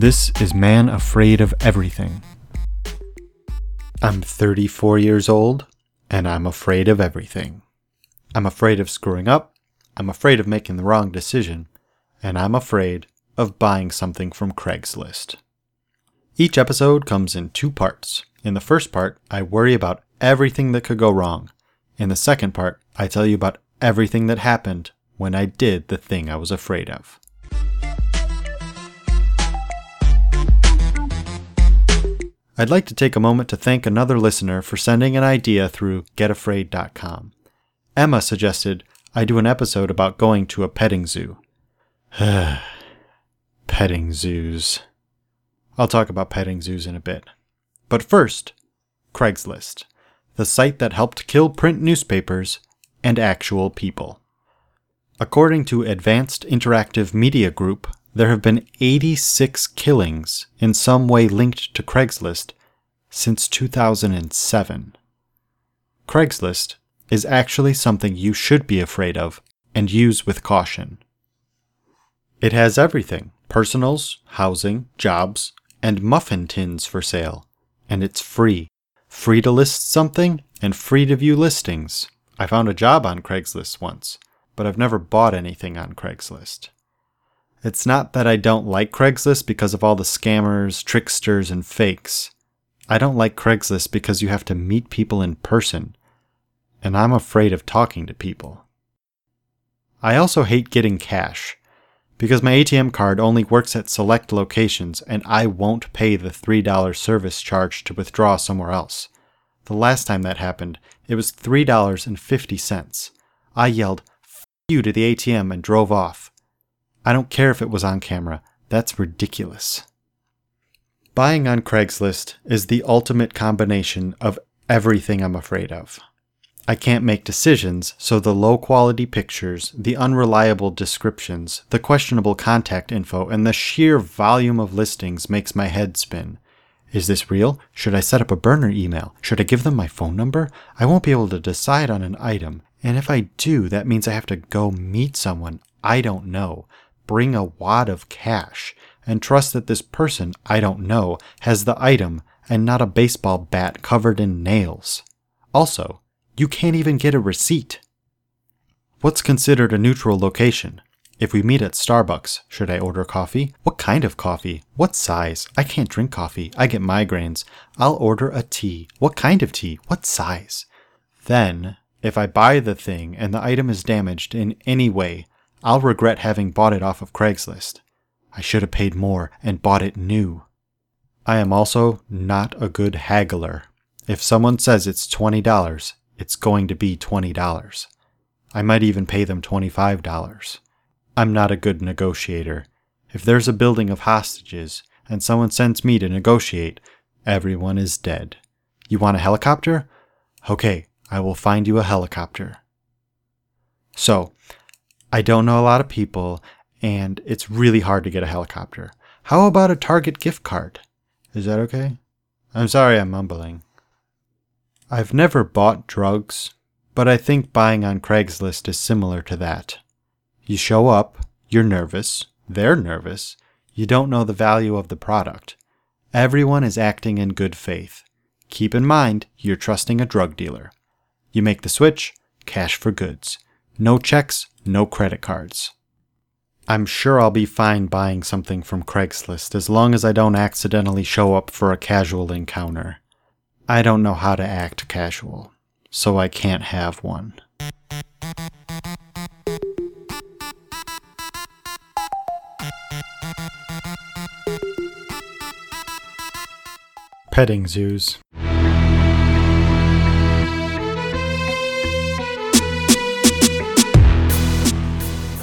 This is Man Afraid of Everything. I'm 34 years old, and I'm afraid of everything. I'm afraid of screwing up, I'm afraid of making the wrong decision, and I'm afraid of buying something from Craigslist. Each episode comes in two parts. In the first part, I worry about everything that could go wrong. In the second part, I tell you about everything that happened when I did the thing I was afraid of. I'd like to take a moment to thank another listener for sending an idea through getafraid.com. Emma suggested I do an episode about going to a petting zoo. petting zoos. I'll talk about petting zoos in a bit. But first, Craigslist, the site that helped kill print newspapers and actual people. According to Advanced Interactive Media Group, there have been 86 killings in some way linked to Craigslist since 2007. Craigslist is actually something you should be afraid of and use with caution. It has everything personals, housing, jobs, and muffin tins for sale, and it's free. Free to list something and free to view listings. I found a job on Craigslist once, but I've never bought anything on Craigslist. It's not that I don't like Craigslist because of all the scammers, tricksters, and fakes. I don't like Craigslist because you have to meet people in person, and I'm afraid of talking to people. I also hate getting cash because my ATM card only works at select locations and I won't pay the $3 service charge to withdraw somewhere else. The last time that happened, it was $3.50. I yelled, F you to the ATM and drove off. I don't care if it was on camera. That's ridiculous. Buying on Craigslist is the ultimate combination of everything I'm afraid of. I can't make decisions, so the low quality pictures, the unreliable descriptions, the questionable contact info, and the sheer volume of listings makes my head spin. Is this real? Should I set up a burner email? Should I give them my phone number? I won't be able to decide on an item. And if I do, that means I have to go meet someone I don't know bring a wad of cash and trust that this person I don't know has the item and not a baseball bat covered in nails. Also, you can't even get a receipt. What's considered a neutral location? If we meet at Starbucks, should I order coffee? What kind of coffee? What size? I can't drink coffee. I get migraines. I'll order a tea. What kind of tea? What size? Then, if I buy the thing and the item is damaged in any way, I'll regret having bought it off of Craigslist. I should have paid more and bought it new. I am also not a good haggler. If someone says it's $20, it's going to be $20. I might even pay them $25. I'm not a good negotiator. If there's a building of hostages and someone sends me to negotiate, everyone is dead. You want a helicopter? Okay, I will find you a helicopter. So, I don't know a lot of people, and it's really hard to get a helicopter. How about a Target gift card? Is that okay? I'm sorry I'm mumbling. I've never bought drugs, but I think buying on Craigslist is similar to that. You show up, you're nervous, they're nervous, you don't know the value of the product. Everyone is acting in good faith. Keep in mind, you're trusting a drug dealer. You make the switch, cash for goods. No checks, no credit cards. I'm sure I'll be fine buying something from Craigslist as long as I don't accidentally show up for a casual encounter. I don't know how to act casual, so I can't have one. Petting zoos.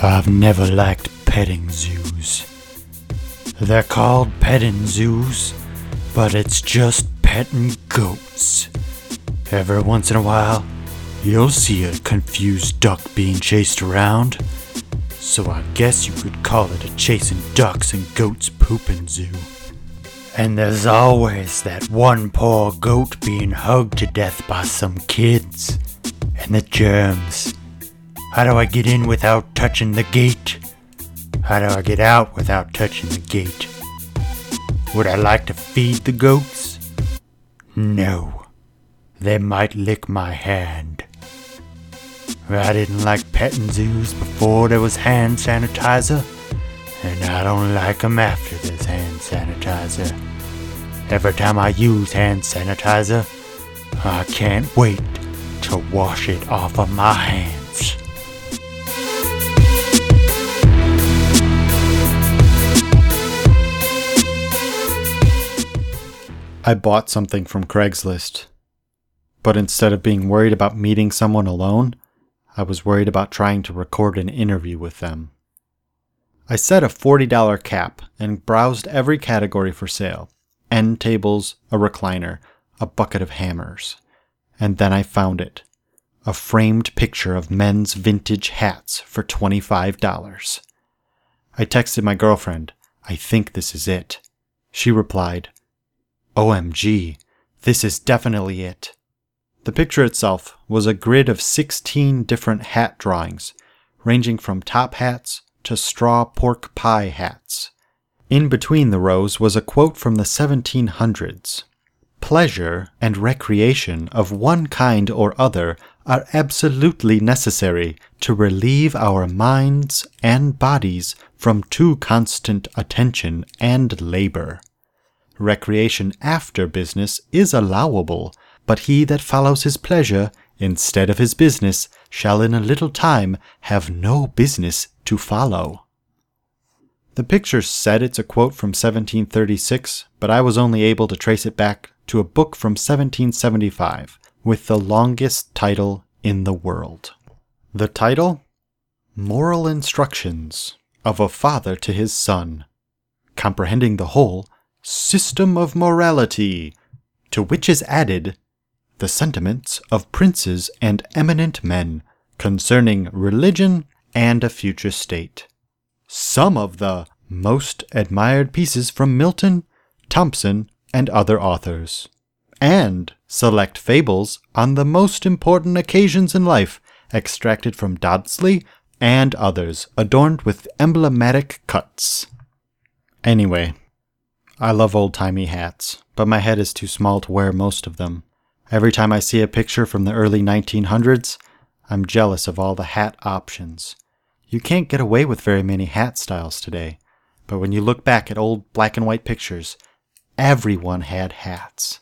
I've never liked petting zoos. They're called petting zoos, but it's just petting goats. Every once in a while, you'll see a confused duck being chased around. So I guess you could call it a chasing ducks and goats pooping zoo. And there's always that one poor goat being hugged to death by some kids. And the germs. How do I get in without touching the gate? How do I get out without touching the gate? Would I like to feed the goats? No. They might lick my hand. I didn't like petting zoos before there was hand sanitizer, and I don't like 'em after there's hand sanitizer. Every time I use hand sanitizer, I can't wait to wash it off of my hands. I bought something from Craigslist. But instead of being worried about meeting someone alone, I was worried about trying to record an interview with them. I set a $40 cap and browsed every category for sale end tables, a recliner, a bucket of hammers. And then I found it a framed picture of men's vintage hats for $25. I texted my girlfriend, I think this is it. She replied, OMG, this is definitely it. The picture itself was a grid of 16 different hat drawings, ranging from top hats to straw pork pie hats. In between the rows was a quote from the 1700s Pleasure and recreation of one kind or other are absolutely necessary to relieve our minds and bodies from too constant attention and labor. Recreation after business is allowable, but he that follows his pleasure instead of his business shall in a little time have no business to follow. The picture said it's a quote from 1736, but I was only able to trace it back to a book from 1775 with the longest title in the world. The title? Moral Instructions of a Father to His Son, comprehending the whole system of morality, to which is added the sentiments of princes and eminent men concerning religion and a future state. Some of the most admired pieces from Milton, Thomson, and other authors, and select fables on the most important occasions in life extracted from Dodsley and others adorned with emblematic cuts. Anyway, I love old timey hats, but my head is too small to wear most of them. Every time I see a picture from the early 1900s, I'm jealous of all the hat options. You can't get away with very many hat styles today, but when you look back at old black and white pictures, everyone had hats.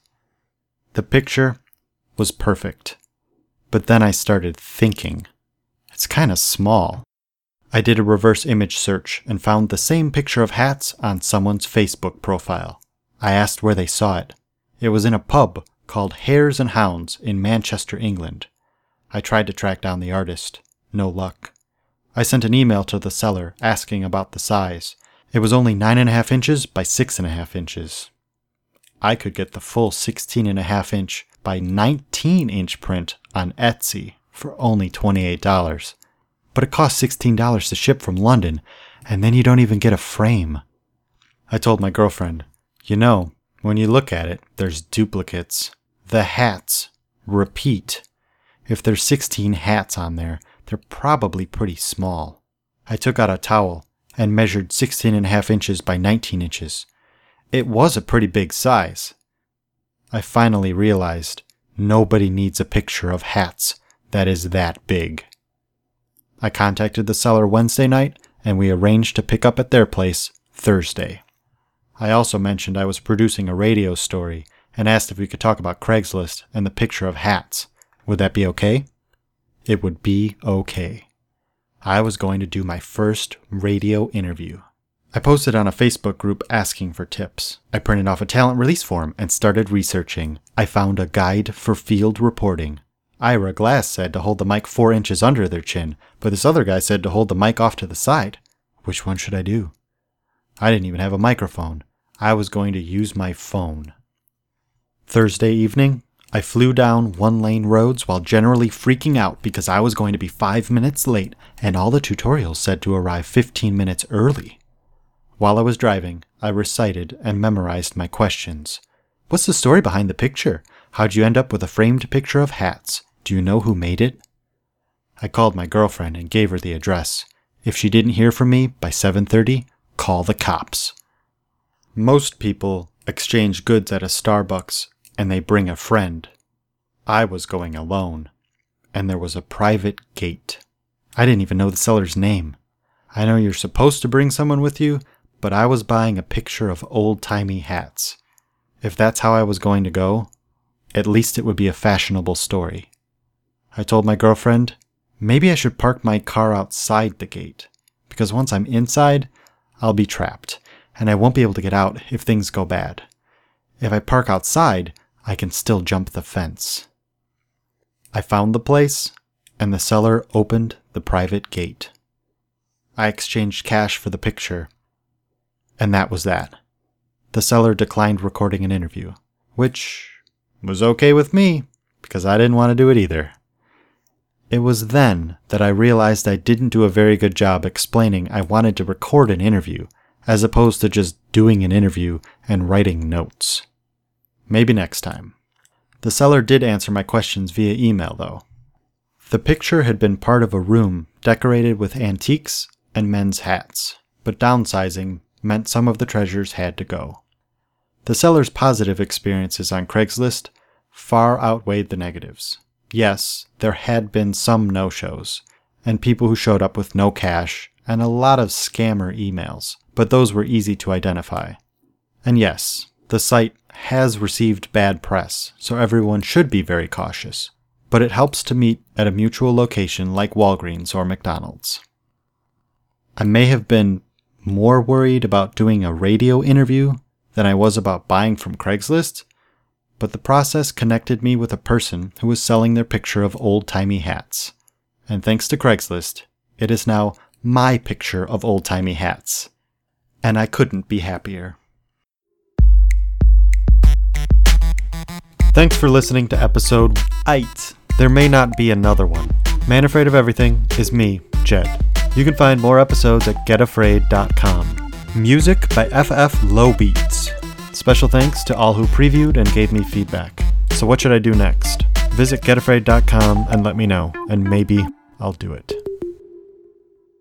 The picture was perfect, but then I started thinking. It's kind of small. I did a reverse image search and found the same picture of hats on someone's Facebook profile. I asked where they saw it. It was in a pub called Hares and Hounds in Manchester, England. I tried to track down the artist. No luck. I sent an email to the seller asking about the size. It was only 9.5 inches by 6.5 inches. I could get the full 16.5 inch by 19 inch print on Etsy for only $28 but it costs $16 to ship from London, and then you don't even get a frame. I told my girlfriend, you know, when you look at it, there's duplicates. The hats repeat. If there's 16 hats on there, they're probably pretty small. I took out a towel and measured 16 and a half inches by 19 inches. It was a pretty big size. I finally realized nobody needs a picture of hats that is that big. I contacted the seller Wednesday night and we arranged to pick up at their place Thursday. I also mentioned I was producing a radio story and asked if we could talk about Craigslist and the picture of hats. Would that be okay? It would be okay. I was going to do my first radio interview. I posted on a Facebook group asking for tips. I printed off a talent release form and started researching. I found a guide for field reporting. Ira Glass said to hold the mic four inches under their chin, but this other guy said to hold the mic off to the side. Which one should I do? I didn't even have a microphone. I was going to use my phone. Thursday evening, I flew down one lane roads while generally freaking out because I was going to be five minutes late and all the tutorials said to arrive 15 minutes early. While I was driving, I recited and memorized my questions. What's the story behind the picture? How'd you end up with a framed picture of hats? Do you know who made it? I called my girlfriend and gave her the address. If she didn't hear from me by 7:30, call the cops. Most people exchange goods at a Starbucks and they bring a friend. I was going alone, and there was a private gate. I didn't even know the seller's name. I know you're supposed to bring someone with you, but I was buying a picture of old timey hats. If that's how I was going to go, at least it would be a fashionable story. I told my girlfriend, maybe I should park my car outside the gate, because once I'm inside, I'll be trapped, and I won't be able to get out if things go bad. If I park outside, I can still jump the fence. I found the place, and the seller opened the private gate. I exchanged cash for the picture, and that was that. The seller declined recording an interview, which was okay with me, because I didn't want to do it either. It was then that I realized I didn't do a very good job explaining I wanted to record an interview, as opposed to just doing an interview and writing notes. Maybe next time. The seller did answer my questions via email, though. The picture had been part of a room decorated with antiques and men's hats, but downsizing meant some of the treasures had to go. The seller's positive experiences on Craigslist far outweighed the negatives. Yes, there had been some no shows, and people who showed up with no cash, and a lot of scammer emails, but those were easy to identify. And yes, the site has received bad press, so everyone should be very cautious, but it helps to meet at a mutual location like Walgreens or McDonald's. I may have been more worried about doing a radio interview than I was about buying from Craigslist, but the process connected me with a person who was selling their picture of old timey hats. And thanks to Craigslist, it is now my picture of old timey hats. And I couldn't be happier. Thanks for listening to episode 8. There may not be another one. Man Afraid of Everything is me, Jed. You can find more episodes at getafraid.com. Music by FF Low Beats. Special thanks to all who previewed and gave me feedback. So, what should I do next? Visit getafraid.com and let me know, and maybe I'll do it.